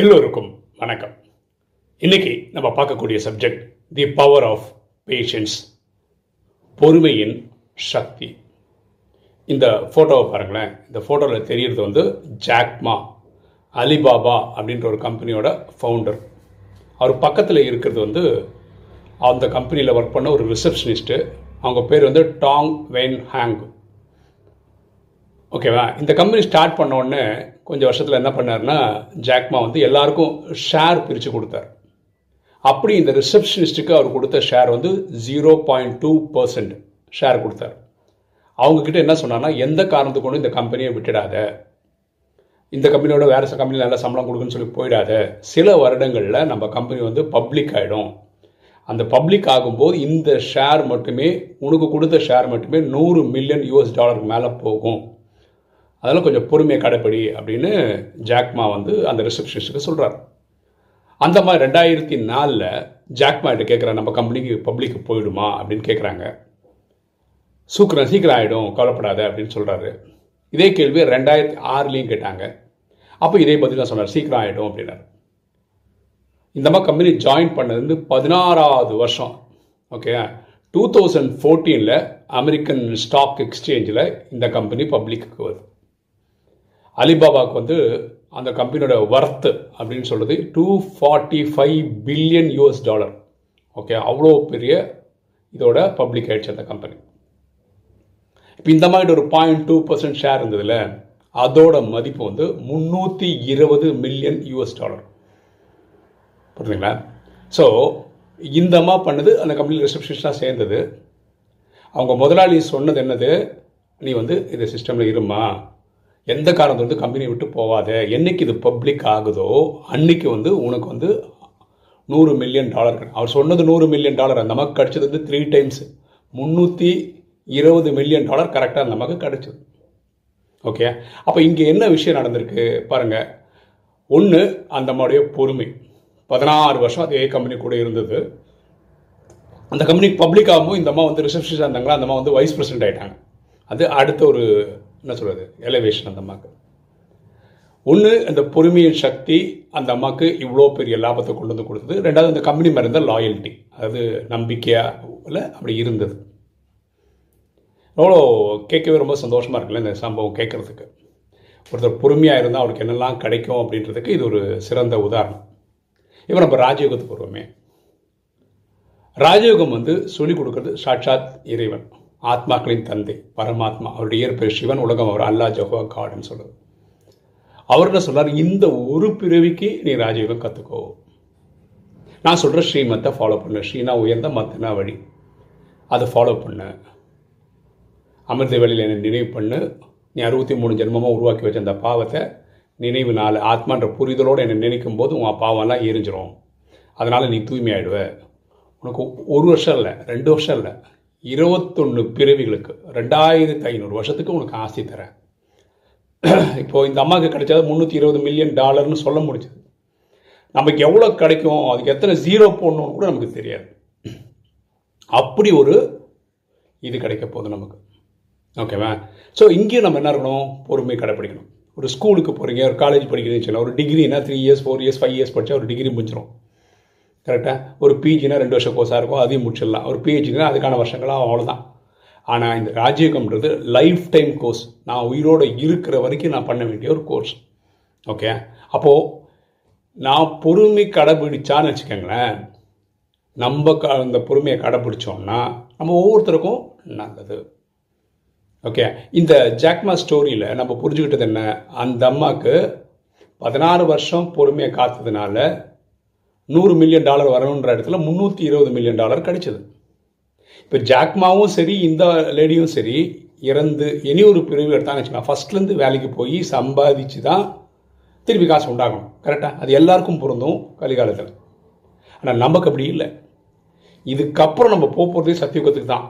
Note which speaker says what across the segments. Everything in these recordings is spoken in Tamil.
Speaker 1: எல்லோருக்கும் வணக்கம். இன்னைக்கு நம்ம பார்க்கக்கூடிய subject the power of patience பொறுமையின் சக்தி. இந்த ஃபோட்டோவை பாருங்களேன். இந்த ஃபோட்டோவில் தெரியறது வந்து ஜாக்மா அலிபாபா அப்படின்ற ஒரு கம்பெனியோட ஃபவுண்டர் அவர் பக்கத்தில் இருக்கிறது வந்து அந்த கம்பெனியில் ஒர்க் பண்ண ஒரு ரிசப்ஷனிஸ்ட்டு அவங்க பேர் வந்து டாங் வென் ஹேங் ஓகேவா இந்த கம்பெனி ஸ்டார்ட் பண்ண உடனே கொஞ்சம் வருஷத்தில் என்ன பண்ணாருன்னா ஜாக்மா வந்து எல்லாருக்கும் ஷேர் பிரித்து கொடுத்தார். அப்படி இந்த ரிசப்ஷனிஸ்ட்டுக்கு அவர் கொடுத்த ஷேர் வந்து zero point two percent share கொடுத்தார். அவங்கக்கிட்ட என்ன சொன்னார்னா எந்த காரணத்துக்கு கொண்டு இந்த கம்பெனியை விட்டுடாத. இந்த கம்பெனியோட வேறு கம்பெனியில் நல்லா சம்பளம் கொடுக்குன்னு சொல்லி போயிடாத. சில வருடங்களில் நம்ம கம்பெனி வந்து பப்ளிக் ஆகிடும் அந்த பப்ளிக் ஆகும்போது இந்த ஷேர் மட்டுமே உனக்கு கொடுத்த ஷேர் மட்டுமே நூறு மில்லியன் யூஎஸ் டாலருக்கு மேலே போகும். அதெல்லாம் கொஞ்சம் பொறுமையை கடைப்படி அப்படின்னு ஜாக்மா வந்து அந்த ரிசப்ஷனிஸ்ட்டுக்கு சொல்கிறார் அந்த மாதிரி ரெண்டாயிரத்தி நாலில் ஜாக்மா கிட்ட கேட்குற நம்ம கம்பெனிக்கு பப்ளிக்கு போயிடுமா அப்படின்னு கேட்குறாங்க சூக்கிரம் சீக்கிரம் ஆகிடும் கவலைப்படாத அப்படின்னு சொல்கிறாரு இதே கேள்வி ரெண்டாயிரத்தி ஆறுலேயும் கேட்டாங்க. அப்போ இதே பற்றி தான் சொன்னார் சீக்கிரம் ஆகிடும் அப்படின்னாரு. இந்த மாதிரி கம்பெனி ஜாயின் பண்ணது வந்து பதினாறாவது வருஷம். ஓகே டூ தௌசண்ட் ஃபோர்டீனில் அமெரிக்கன் ஸ்டாக் எக்ஸ்சேஞ்சில் இந்த கம்பெனி பப்ளிக்கு வருது. அலிபாபாவுக்கு வந்து அந்த கம்பெனியோட ஒர்த்து அப்படின்னு சொல்கிறது two forty five billion US dollar okay அவ்வளோ பெரிய இதோட பப்ளிக் ஆயிடுச்சு அந்த கம்பெனி இப்போ இந்த மாதிரி ஒரு பாயிண்ட் டூ பர்சன்ட் ஷேர் இருந்ததுல அதோட மதிப்பு வந்து முந்நூற்றி இருபது மில்லியன் யூஎஸ் டாலர் புரியுதுங்களா ஸோ இந்த மாதிரி பண்ணது அந்த கம்பெனி ரிசப்ஷனிஸ்டாக சேர்ந்தது. அவங்க முதலாளி சொன்னது என்னது? நீ வந்து இந்த சிஸ்டமில் இருமா எந்த காரணத்தை வந்து கம்பெனியை விட்டு போகாத என்னைக்கு இது பப்ளிக் ஆகுதோ அன்னைக்கு வந்து உனக்கு வந்து நூறு மில்லியன் டாலர் அவர் சொன்னது நூறு மில்லியன் டாலர் நமக்கு கிடைச்சது வந்து த்ரீ டைம்ஸ் முந்நூற்றி இருபது மில்லியன் டாலர் கரெக்டாக நமக்கு கிடைச்சது. ஓகே அப்போ இங்கே என்ன விஷயம் நடந்திருக்கு? பாருங்கள் ஒன்று அந்த மாதிரிய பொறுமை. பதினாறு வருஷம் அதே கம்பெனி கூட இருந்தது. அந்த கம்பெனி பப்ளிக் ஆகும்போது இந்த அம்மா வந்து ரிசப்ஷனிஸ்டாக இருந்தாங்களா? அந்த அம்மா வந்து வைஸ் பிரசிடென்ட் ஆகிட்டாங்க அது அடுத்த ஒரு என்ன சொல்கிறது எலவேஷன் அந்த அம்மாவுக்கு ஒன்று அந்த பொறுமையின் சக்தி அந்த அம்மாவுக்கு இவ்வளோ பெரிய லாபத்தை கொண்டு வந்து கொடுத்தது. ரெண்டாவது அந்த கம்பெனி மேலே இருந்த லாயல்ட்டி அதாவது நம்பிக்கையாக அப்படி இருந்தது. எவ்வளோ கேட்கவே ரொம்ப சந்தோஷமாக இருக்குல்ல இந்த சம்பவம் கேட்குறதுக்கு. ஒருத்தர் பொறுமையாக இருந்தால் அவருக்கு என்னெல்லாம் கிடைக்கும் அப்படின்றதுக்கு இது ஒரு சிறந்த உதாரணம். இப்போ நம்ம ராஜயோகத்துக்கு வருவோமே. ராஜயோகம் வந்து சொல்லிக் கொடுக்கறது சாட்சாத் இறைவன். ஆத்மாக்களின் தந்தை பரமாத்மா அவருடைய இயற்பெயர் சிவன் உலகம் அவர் அல்லா ஜஹோ காடுன்னு சொல்லுவார் அவர் என்ன சொல்றார்? இந்த ஒரு பிறவிக்கு நீ ராஜயோகம் கற்றுக்கோ நான் சொல்கிற ஸ்ரீமத்தை ஃபாலோ பண்ண. ஸ்ரீனா உயர்ந்த மத்தனா வழி. அதை ஃபாலோ பண்ண. அமிர்த வேலையில் என்னை நினைவு பண்ணு. நீ அறுபத்தி மூணு ஜென்மமாக உருவாக்கி வச்ச அந்த பாவத்தை நினைவு நாள் ஆத்மான்ற புரிதலோடு என்னை நினைக்கும் போது உன் பாவம்லாம் எரிஞ்சிரும். அதனால் நீ தூய்மையாயிடுவ. உனக்கு ஒரு வருஷம் இல்லை ரெண்டு வருஷம் இல்லை. இருபத்தொன்று பிறவிகளுக்கு ரெண்டாயிரத்தி ஐநூறு வருஷத்துக்கு உனக்கு ஆசை தரேன். இப்போ இந்த அம்மாவுக்கு கிடைச்சது முந்நூற்றி இருபது மில்லியன் டாலர்னு சொல்ல முடிஞ்சது. நமக்கு எவ்வளோ கிடைக்கும் அதுக்கு எத்தனை ஜீரோ போடணும்னு கூட நமக்கு தெரியாது. அப்படி ஒரு இது கிடைக்க போகுது நமக்கு. ஓகேவா ஸோ இங்கேயும் நம்ம என்ன இருக்கணும்? பொறுமை கடைப்பிடிக்கணும். ஒரு ஸ்கூலுக்கு போகிறீங்க ஒரு காலேஜ் படிக்கிறீங்கன்னு ஒரு டிகிரினா three years four years five years படித்தா ஒரு டிகிரி முடிஞ்சிடும் கரெக்டாக ஒரு பிஜினா ரெண்டு வருஷம் கோர்ஸாக இருக்கும் அதையும் முடிச்சிடலாம். ஒரு பிஹெச்டினா அதுக்கான வருஷங்களாக அவ்வளோதான் ஆனால் இந்த ராஜயோகம்ன்றது லைஃப் டைம் கோர்ஸ் நான் உயிரோடு இருக்கிற வரைக்கும் நான் பண்ண வேண்டிய ஒரு கோர்ஸ் ஓகே அப்போது நான் பொறுமை கடைபிடிச்சான்னு வச்சுக்கோங்களேன். நம்ம க அந்த பொறுமையை கடைப்பிடிச்சோம்னா நம்ம ஒவ்வொருத்தருக்கும் நல்லது. ஓகே இந்த ஜாக்மா ஸ்டோரியில் நம்ம புரிஞ்சுக்கிட்டது என்ன? அந்த அம்மாவுக்கு பதினாறு வருஷம் பொறுமையை காத்ததுனால நூறு மில்லியன் டாலர் வரணுன்ற இடத்துல முந்நூற்றி இருபது மில்லியன் டாலர் கிடைச்சது. இப்போ ஜாக்மாவும் சரி இந்த லேடியும் சரி இறந்து இனி ஒரு பிரிவு எடுத்தான்னு வச்சுக்கலாம் ஃபஸ்ட்லேருந்து வேலைக்கு போய் சம்பாதிச்சு தான் திருப்பி காசு உண்டாகணும். கரெக்டாக அது எல்லாருக்கும் பொருந்தும் கலிகாலத்தில். ஆனால் நமக்கு அப்படி இல்லை. இதுக்கப்புறம் நம்ம போக போகிறதே சத்தியுகத்துக்கு தான்.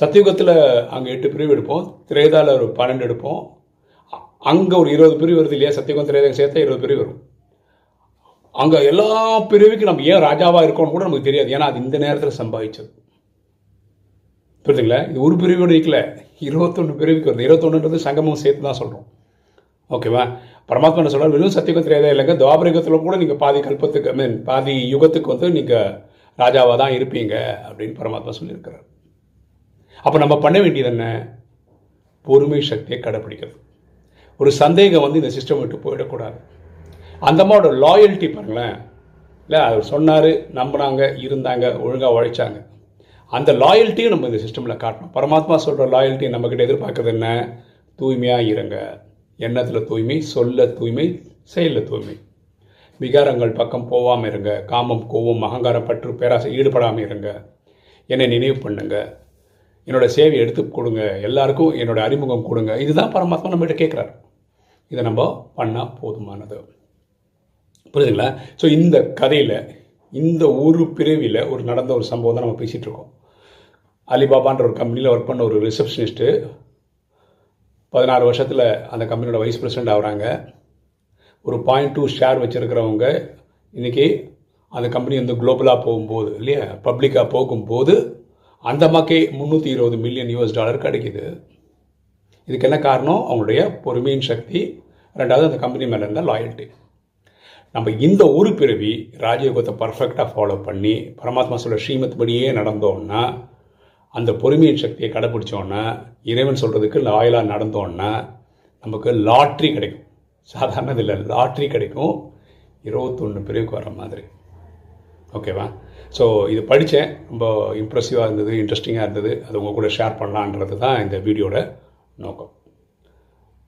Speaker 1: சத்தியுகத்தில் அங்கே எட்டு பிரிவு எடுப்போம். திரேதாவில் ஒரு பன்னெண்டு எடுப்போம். அங்கே ஒரு இருபது பிரிவு வருது இல்லையா? சத்தியுகம் திரேதம் சேர்த்தா இருபது பிரிவு வரும். அங்கே எல்லா பிரிவுக்கும் நம்ம ஏன் ராஜாவாக இருக்கோம்னு கூட நமக்கு தெரியாது. ஏன்னா அது இந்த நேரத்தில் சம்பாதிச்சது. புரியுதுங்களா இது ஒரு பிரிவோடு இருக்கல. இருபத்தொன்று பிரிவுக்கு வருது. இருபத்தொன்னுன்றது சங்கமும் சேர்த்து தான் சொல்கிறோம் ஓகேவா? பரமாத்மா என்ன சொல்கிறார் வெறும் சத்தியகம் தெரியாதே இல்லைங்க. துவாபரகத்தில் கூட நீங்கள் பாதி கல்பத்துக்கு ஐ மீன் பாதி யுகத்துக்கு வந்து நீங்கள் ராஜாவாக தான் இருப்பீங்க அப்படின்னு பரமாத்மா சொல்லியிருக்கிறார். அப்போ நம்ம பண்ண வேண்டியது என்ன? பொறுமை சக்தியை கடைப்பிடிக்கிறது ஒரு சந்தேகம் வந்து இந்த சிஸ்டம் விட்டு போயிடக்கூடாது. அந்த அம்மாவோட லாயல்ட்டி பாருங்களேன். இல்லை அவர் சொன்னார் நம்பினாங்க இருந்தாங்க ஒழுங்காக உழைச்சாங்க. அந்த லாயல்ட்டியும் நம்ம இந்த சிஸ்டமில் காட்டணும். பரமாத்மா சொல்கிற லாயல்ட்டி நம்மக்கிட்ட எதிர்பார்க்கறது என்ன? தூய்மையாக இருங்க. எண்ணத்தில் தூய்மை சொல்ல தூய்மை செயலில் தூய்மை. விகாரங்கள் பக்கம் போகாமல் இருங்க. காமம் கோவம் அகங்காரம் பற்று பேராசை ஈடுபடாமல் இருங்க. என்னை நினைவு பண்ணுங்க. என்னோடய சேவையை எடுத்து கொடுங்க. எல்லாருக்கும் என்னோடய அறிமுகம் கொடுங்க. இதுதான் பரமாத்மா நம்மகிட்ட கேட்குறாரு இதை நம்ம பண்ணால் போதுமானது. புரியுதுங்களா? ஸோ இந்த கதையில் இந்த ஒரு பிரிவில் ஒரு நடந்த ஒரு சம்பவம் தான் நம்ம பேசிகிட்டு இருக்கோம். அலிபாபான்ற ஒரு கம்பெனியில் ஒர்க் பண்ண ஒரு ரிசப்ஷனிஸ்ட்டு பதினாறு வருஷத்தில் அந்த கம்பெனியோட வைஸ் பிரசிடெண்ட் ஆகிறாங்க. ஒரு பாயிண்ட் டூ ஷேர் வச்சுருக்கிறவங்க இன்றைக்கி அந்த கம்பெனி வந்து குளோபலாக போகும்போது இல்லையா? பப்ளிக்காக போகும்போது அந்த மக்கே முந்நூற்றி இருபது மில்லியன் யூஎஸ் டாலர் கிடைக்குது. இதுக்கு என்ன காரணம்? அவங்களுடைய பொறுமையின் சக்தி. ரெண்டாவது அந்த கம்பெனி மேலே இருந்தால் லாயல்ட்டி நம்ம இந்த ஒரு பிறவி ராஜயோகத்தை பர்ஃபெக்டாக ஃபாலோ பண்ணி பரமாத்மா சொல்கிற ஸ்ரீமத் படியே நடந்தோம்னா அந்த பொறுமையின் சக்தியை கடைப்பிடிச்சோன்னா இறைவன் சொல்கிறதுக்கு லாயலாக நடந்தோன்னா நமக்கு லாட்ரி கிடைக்கும். சாதாரண இதில் லாட்ரி கிடைக்கும். இருபத்தொன்று பிரிவுக்கு வர மாதிரி. ஓகேவா ஸோ இது படித்தேன் ரொம்ப இம்ப்ரெசிவாக இருந்தது இன்ட்ரெஸ்டிங்காக இருந்தது. அது உங்கள் கூட ஷேர் பண்ணலான்றது தான் இந்த வீடியோட நோக்கம்.